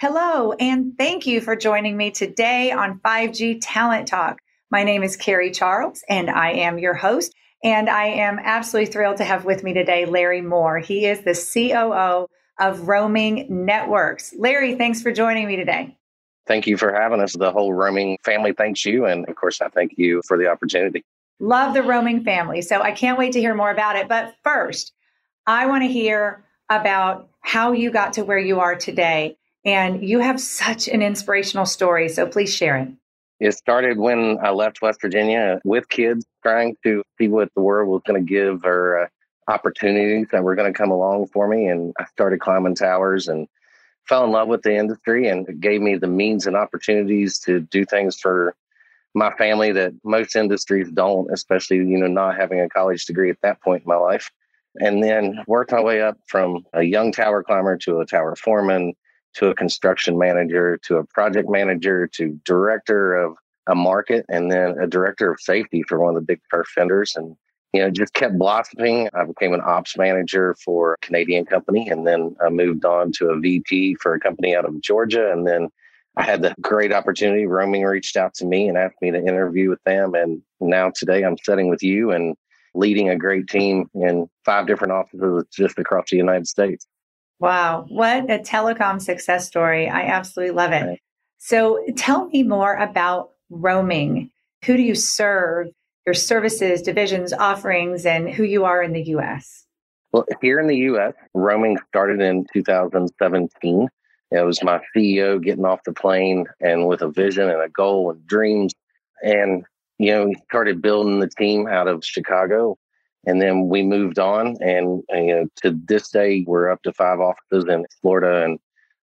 Hello, and thank you for joining me today on 5G Talent Talk. My name is Carrie Charles, and I am your host. And I am absolutely thrilled to have with me today Larry Moore. He is the COO of Roaming Networks. Larry, thanks for joining me today. Thank you for having us. The whole roaming family thanks you. And of course, I thank you for the opportunity. Love the roaming family. So I can't wait to hear more about it. But first, I want to hear about how you got to where you are today and you have such an inspirational story. So please share it. It started when I left West Virginia with kids, trying to see what the world was going to give or uh, opportunities that were going to come along for me. And I started climbing towers and fell in love with the industry and it gave me the means and opportunities to do things for my family that most industries don't, especially, you know, not having a college degree at that point in my life. And then worked my way up from a young tower climber to a tower foreman to a construction manager to a project manager to director of a market and then a director of safety for one of the big turf vendors and you know just kept blossoming. I became an ops manager for a canadian company and then i moved on to a vp for a company out of georgia and then i had the great opportunity roaming reached out to me and asked me to interview with them and now today i'm sitting with you and leading a great team in five different offices just across the united states Wow, what a telecom success story. I absolutely love it. So tell me more about roaming. Who do you serve, your services, divisions, offerings, and who you are in the US? Well, here in the US, roaming started in 2017. It was my CEO getting off the plane and with a vision and a goal and dreams. And, you know, he started building the team out of Chicago and then we moved on, and, and you know, to this day, we're up to five offices in Florida and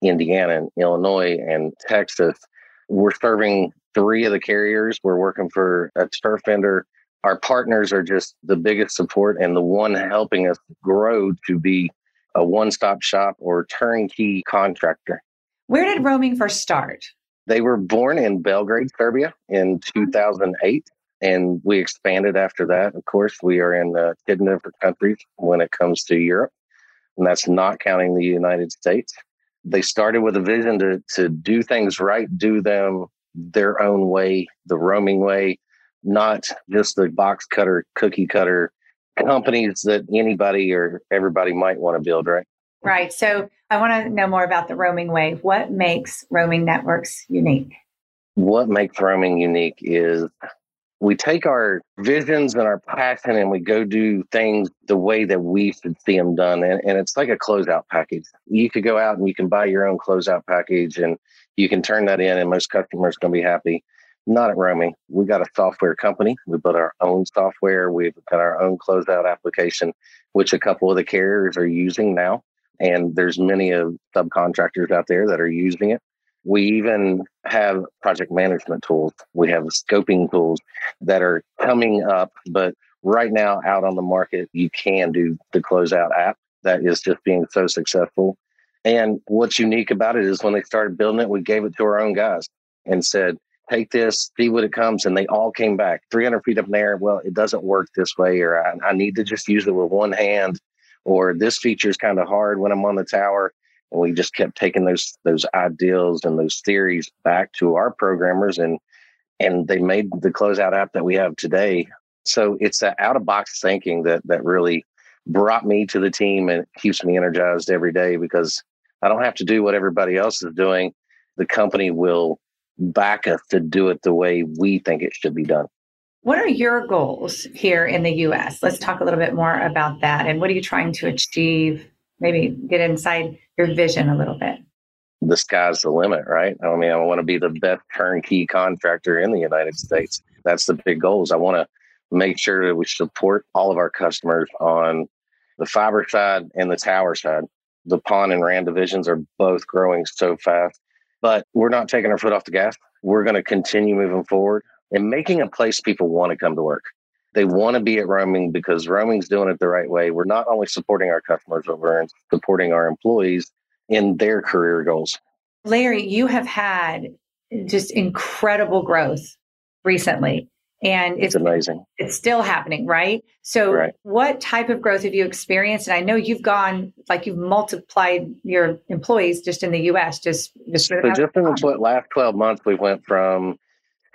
Indiana and Illinois and Texas. We're serving three of the carriers. We're working for a turf vendor. Our partners are just the biggest support and the one helping us grow to be a one stop shop or turnkey contractor. Where did roaming first start? They were born in Belgrade, Serbia in 2008 and we expanded after that. Of course, we are in uh, 10 different countries when it comes to Europe, and that's not counting the United States. They started with a vision to, to do things right, do them their own way, the roaming way, not just the box cutter, cookie cutter companies that anybody or everybody might want to build, right? Right. So I want to know more about the roaming way. What makes roaming networks unique? What makes roaming unique is we take our visions and our passion and we go do things the way that we should see them done. And, and it's like a closeout package. You could go out and you can buy your own closeout package and you can turn that in and most customers going to be happy. Not at roaming. We got a software company. We built our own software. We've got our own closeout application, which a couple of the carriers are using now. And there's many of subcontractors out there that are using it. We even have project management tools. We have scoping tools that are coming up, but right now out on the market, you can do the closeout app that is just being so successful. And what's unique about it is when they started building it, we gave it to our own guys and said, take this, see what it comes. And they all came back 300 feet up in the air. Well, it doesn't work this way, or I, I need to just use it with one hand, or this feature is kind of hard when I'm on the tower. And we just kept taking those those ideals and those theories back to our programmers and and they made the closeout app that we have today. So it's that out of box thinking that that really brought me to the team and keeps me energized every day because I don't have to do what everybody else is doing. The company will back us to do it the way we think it should be done. What are your goals here in the US? Let's talk a little bit more about that. And what are you trying to achieve? Maybe get inside your vision a little bit? The sky's the limit, right? I mean, I want to be the best turnkey contractor in the United States. That's the big goals. I want to make sure that we support all of our customers on the fiber side and the tower side. The pond and RAN divisions are both growing so fast, but we're not taking our foot off the gas. We're going to continue moving forward and making a place people want to come to work. They want to be at roaming because roaming's doing it the right way. We're not only supporting our customers, but we're supporting our employees in their career goals. Larry, you have had just incredible growth recently and it's, it's, amazing. It's still happening, right? So, right. what type of growth have you experienced? And I know you've gone like you've multiplied your employees just in the U.S. Just just, so just in the last twelve months, we went from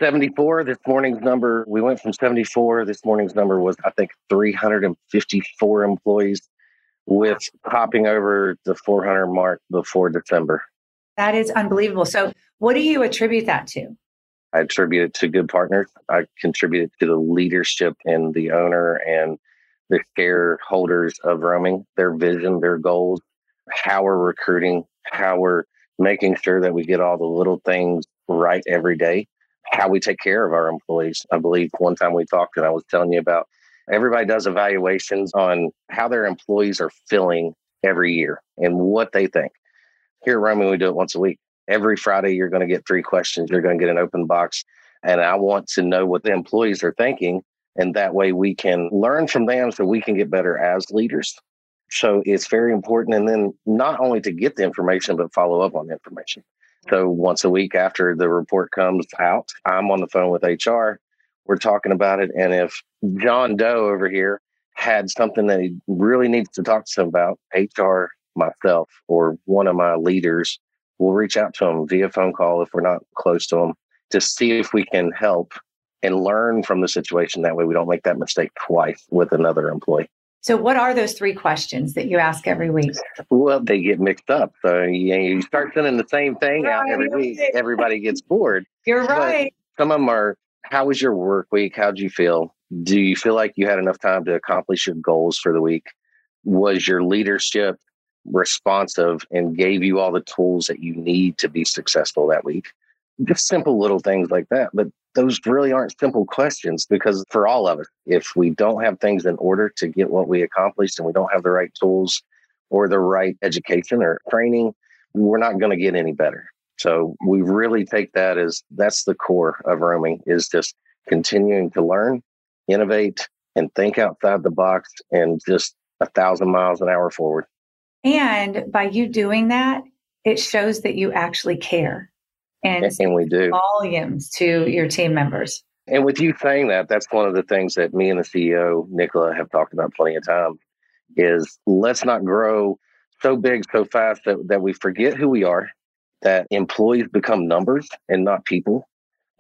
74. This morning's number, we went from 74. This morning's number was, I think, 354 employees, with hopping over the 400 mark before December. That is unbelievable. So, what do you attribute that to? I attribute it to good partners. I contribute it to the leadership and the owner and the shareholders of roaming, their vision, their goals, how we're recruiting, how we're making sure that we get all the little things right every day how we take care of our employees. I believe one time we talked and I was telling you about everybody does evaluations on how their employees are feeling every year and what they think. Here at Roaming, we do it once a week. Every Friday, you're going to get three questions. You're going to get an open box. And I want to know what the employees are thinking. And that way we can learn from them so we can get better as leaders. So it's very important. And then not only to get the information, but follow up on the information. So once a week after the report comes out, I'm on the phone with HR. We're talking about it. And if John Doe over here had something that he really needs to talk to him about, HR, myself, or one of my leaders will reach out to him via phone call if we're not close to him to see if we can help and learn from the situation. That way we don't make that mistake twice with another employee. So, what are those three questions that you ask every week? Well, they get mixed up. So, you, you start sending the same thing right. out every week. Everybody gets bored. You're right. But some of them are How was your work week? How'd you feel? Do you feel like you had enough time to accomplish your goals for the week? Was your leadership responsive and gave you all the tools that you need to be successful that week? Just simple little things like that. But those really aren't simple questions because for all of us, if we don't have things in order to get what we accomplished and we don't have the right tools or the right education or training, we're not going to get any better. So we really take that as that's the core of roaming is just continuing to learn, innovate, and think outside the box and just a thousand miles an hour forward. And by you doing that, it shows that you actually care and, we do volumes to your team members. And with you saying that, that's one of the things that me and the CEO, Nicola, have talked about plenty of times is let's not grow so big so fast that, that we forget who we are, that employees become numbers and not people.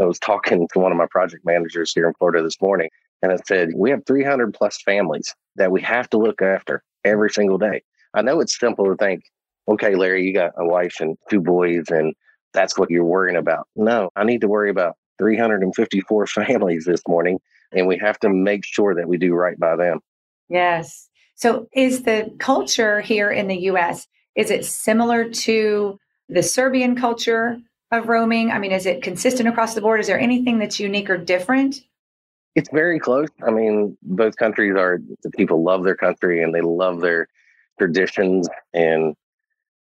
I was talking to one of my project managers here in Florida this morning, and I said, We have 300 plus families that we have to look after every single day. I know it's simple to think, okay, Larry, you got a wife and two boys, and that's what you're worrying about. No, I need to worry about 354 families this morning, and we have to make sure that we do right by them. Yes. So, is the culture here in the US is it similar to the Serbian culture of roaming? I mean, is it consistent across the board? Is there anything that's unique or different? It's very close. I mean, both countries are the people love their country and they love their traditions and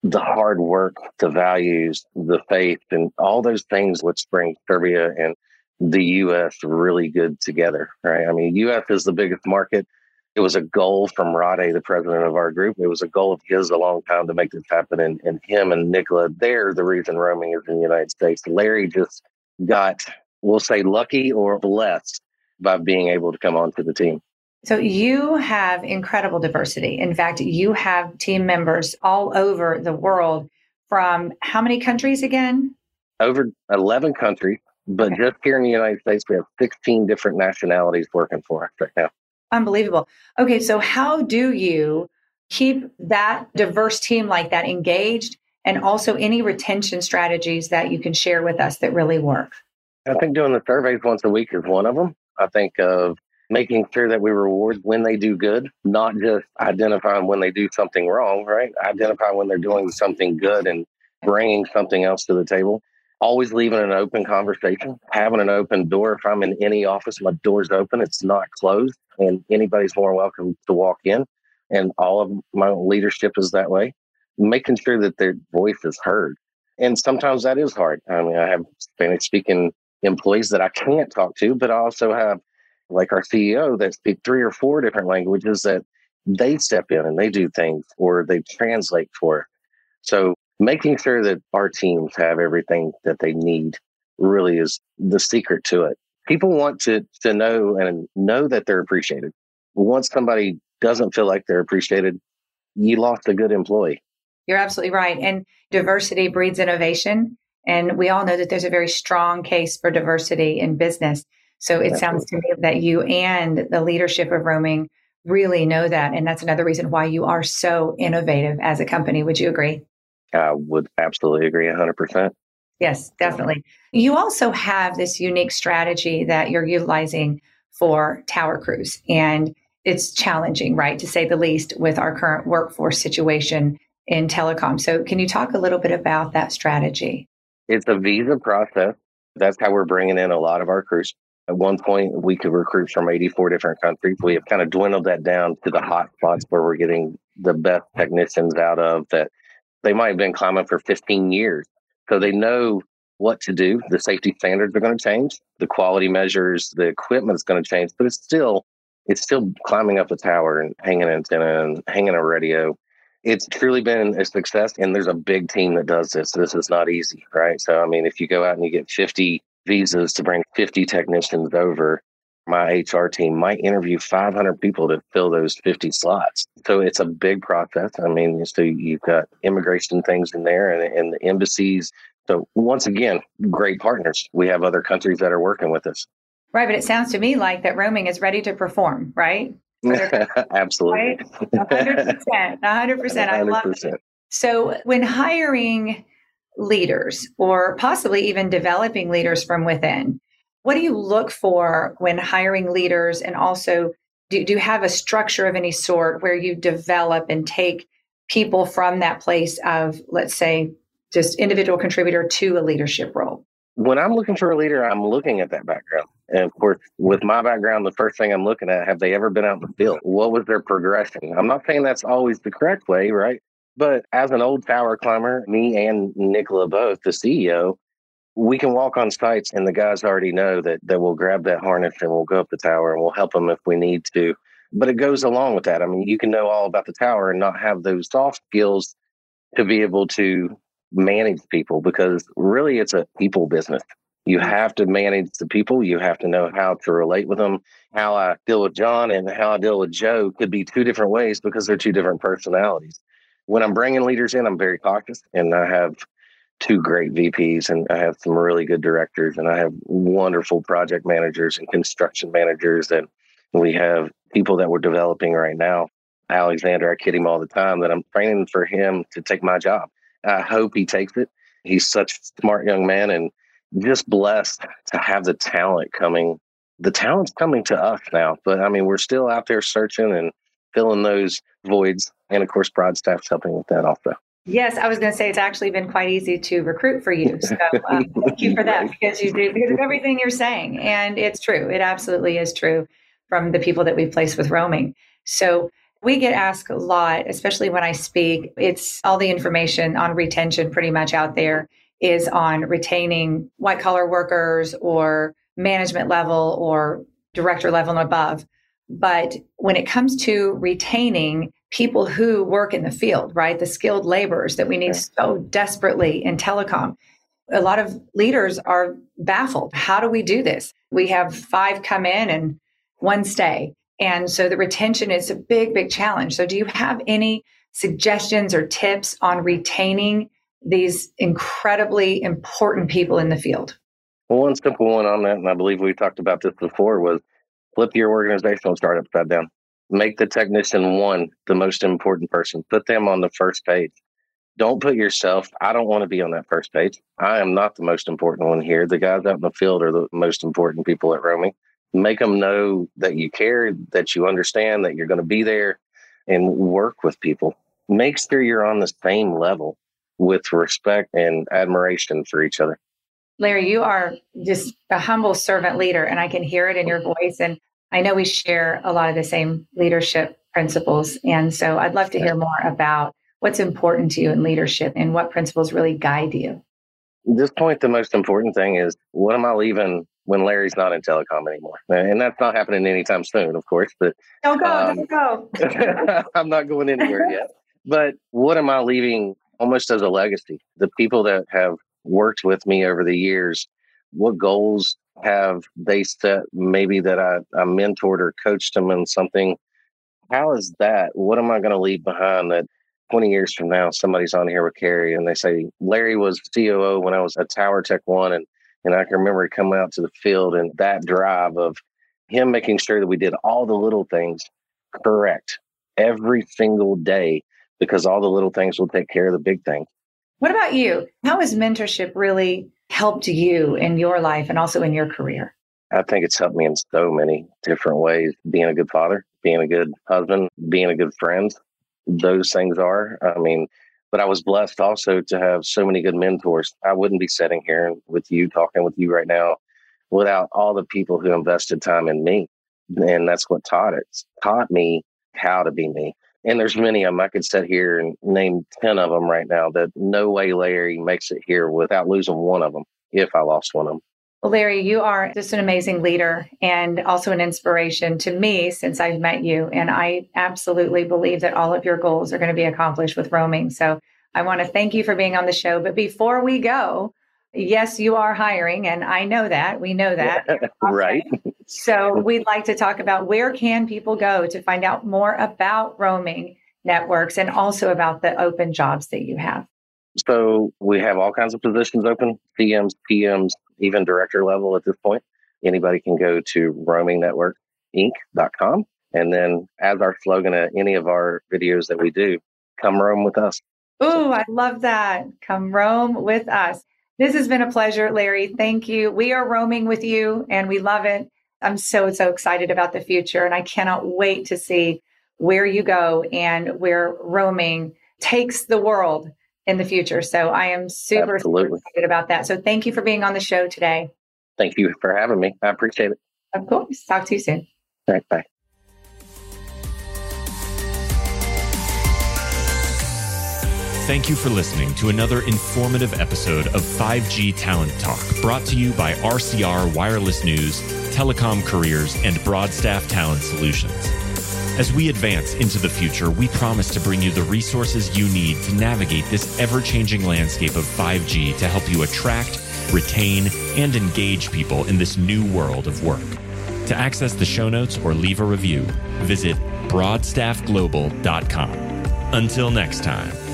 the hard work, the values, the faith, and all those things which bring Serbia and the U.S. really good together, right? I mean, U.S. is the biggest market. It was a goal from Rade, the president of our group. It was a goal of his a long time to make this happen. And, and him and Nicola, they're the reason roaming is in the United States. Larry just got, we'll say, lucky or blessed by being able to come onto the team. So you have incredible diversity. In fact, you have team members all over the world from how many countries again? Over 11 countries, but okay. just here in the United States, we have 16 different nationalities working for us right now. Unbelievable. Okay, so how do you keep that diverse team like that engaged and also any retention strategies that you can share with us that really work? I think doing the surveys once a week is one of them. I think of making sure that we reward when they do good, not just identifying when they do something wrong, right? Identify when they're doing something good and bringing something else to the table. Always leaving an open conversation, having an open door. If I'm in any office, my door's open, it's not closed, and anybody's more welcome to walk in. and all of my leadership is that way, making sure that their voice is heard. And sometimes that is hard. I mean, I have Spanish speaking employees that I can't talk to, but I also have like our CEO that speak three or four different languages that they step in and they do things or they translate for. So making sure that our teams have everything that they need really is the secret to it. People want to to know and know that they're appreciated. Once somebody doesn't feel like they're appreciated, you lost a good employee. You're absolutely right. And diversity breeds innovation. And we all know that there's a very strong case for diversity in business. So it sounds to me that you and the leadership of roaming really know that. And that's another reason why you are so innovative as a company. Would you agree? I would absolutely agree 100%. Yes, definitely. You also have this unique strategy that you're utilizing for tower crews. And it's challenging, right, to say the least, with our current workforce situation in telecom. So, can you talk a little bit about that strategy? It's a visa process. That's how we're bringing in a lot of our crews. At one point, we could recruit from 84 different countries. We have kind of dwindled that down to the hot spots where we're getting the best technicians out of that they might have been climbing for 15 years. So they know what to do. The safety standards are going to change. The quality measures, the equipment is going to change, but it's still it's still climbing up a tower and hanging an antenna and hanging a radio. It's truly been a success, and there's a big team that does this. This is not easy, right? So, I mean, if you go out and you get 50 visas to bring 50 technicians over, my HR team might interview 500 people to fill those 50 slots. So it's a big process. I mean, so you've got immigration things in there and, and the embassies. So once again, great partners. We have other countries that are working with us. Right, but it sounds to me like that roaming is ready to perform, right? Absolutely. Right? 100%. 100%. 100%. I love it. So when hiring leaders or possibly even developing leaders from within, what do you look for when hiring leaders? And also, do, do you have a structure of any sort where you develop and take people from that place of, let's say, just individual contributor to a leadership role? When I'm looking for a leader, I'm looking at that background. And of course, with my background, the first thing I'm looking at, have they ever been out in the field? What was their progression? I'm not saying that's always the correct way, right? But as an old tower climber, me and Nicola both, the CEO, we can walk on sites and the guys already know that that we'll grab that harness and we'll go up the tower and we'll help them if we need to. But it goes along with that. I mean, you can know all about the tower and not have those soft skills to be able to manage people because really it's a people business. You mm. have to manage the people. You have to know how to relate with them. How I deal with John and how I deal with Joe could be two different ways because they're two different personalities. When I'm bringing leaders in, I'm very cautious and I have two great VPs and I have some really good directors and I have wonderful project managers and construction managers and we have people that we're developing right now. Alexander, I kid him all the time that I'm training for him to take my job. I hope he takes it. He's such a smart young man and just blessed to have the talent coming. The talent's coming to us now, but I mean, we're still out there searching and filling those voids. And of course, Broadstaff's helping with that also. Yes, I was going to say it's actually been quite easy to recruit for you. So uh, thank you for that because you do because of everything you're saying, and it's true. It absolutely is true from the people that we place with roaming. So we get asked a lot, especially when I speak. It's all the information on retention pretty much out there is on retaining white collar workers or management level or director level and above. But when it comes to retaining people who work in the field, right? The skilled laborers that we need so desperately in telecom. A lot of leaders are baffled. How do we do this? We have five come in and one stay. And so the retention is a big, big challenge. So, do you have any suggestions or tips on retaining these incredibly important people in the field? Well, one simple one on that, and I believe we talked about this before, was flip your organizational chart upside down make the technician one the most important person. Put them on the first page. Don't put yourself, I don't want to be on that first page. I am not the most important one here. The guys out in the field are the most important people at roaming. Make them know that you care, that you understand, that you're going to be there and work with people. Make sure you're on the same level with respect and admiration for each other. Larry, you are just a humble servant leader, and I can hear it in your voice. And I know we share a lot of the same leadership principles. And so I'd love to hear more about what's important to you in leadership and what principles really guide you. At this point, the most important thing is what am I leaving when Larry's not in telecom anymore? And that's not happening anytime soon, of course. But don't go, um, don't go. I'm not going anywhere yet. But what am I leaving almost as a legacy? The people that have worked with me over the years, what goals have they set? Maybe that I, I mentored or coached them in something. How is that? What am I going to leave behind that 20 years from now, somebody's on here with Carrie and they say, Larry was COO when I was at Tower Tech One. And, and I can remember coming out to the field and that drive of him making sure that we did all the little things correct every single day because all the little things will take care of the big things. What about you? How has mentorship really helped you in your life and also in your career? I think it's helped me in so many different ways. Being a good father, being a good husband, being a good friend, those things are. I mean, but I was blessed also to have so many good mentors. I wouldn't be sitting here with you, talking with you right now, without all the people who invested time in me. And that's what taught it. Taught me how to be me. And there's many of them. I could sit here and name 10 of them right now that no way Larry makes it here without losing one of them if I lost one of them. Well, Larry, you are just an amazing leader and also an inspiration to me since I've met you. And I absolutely believe that all of your goals are going to be accomplished with roaming. So I want to thank you for being on the show. But before we go, yes, you are hiring, and I know that. We know that. right. So we'd like to talk about where can people go to find out more about roaming networks and also about the open jobs that you have. So we have all kinds of positions open, CMs, PMs, even director level at this point. Anybody can go to roamingnetworkinc.com. And then, as our slogan at any of our videos that we do, come roam with us. Oh, I love that. Come roam with us. This has been a pleasure, Larry. Thank you. We are roaming with you and we love it. I'm so, so excited about the future. And I cannot wait to see where you go and where roaming takes the world in the future. So I am super, excited about that. So thank you for being on the show today. Thank you for having me. I appreciate it. Of course. Talk to you soon. All right. Bye. Thank you for listening to another informative episode of 5G Talent Talk, brought to you by RCR Wireless News, Telecom Careers, and Broadstaff Talent Solutions. As we advance into the future, we promise to bring you the resources you need to navigate this ever changing landscape of 5G to help you attract, retain, and engage people in this new world of work. To access the show notes or leave a review, visit broadstaffglobal.com. Until next time.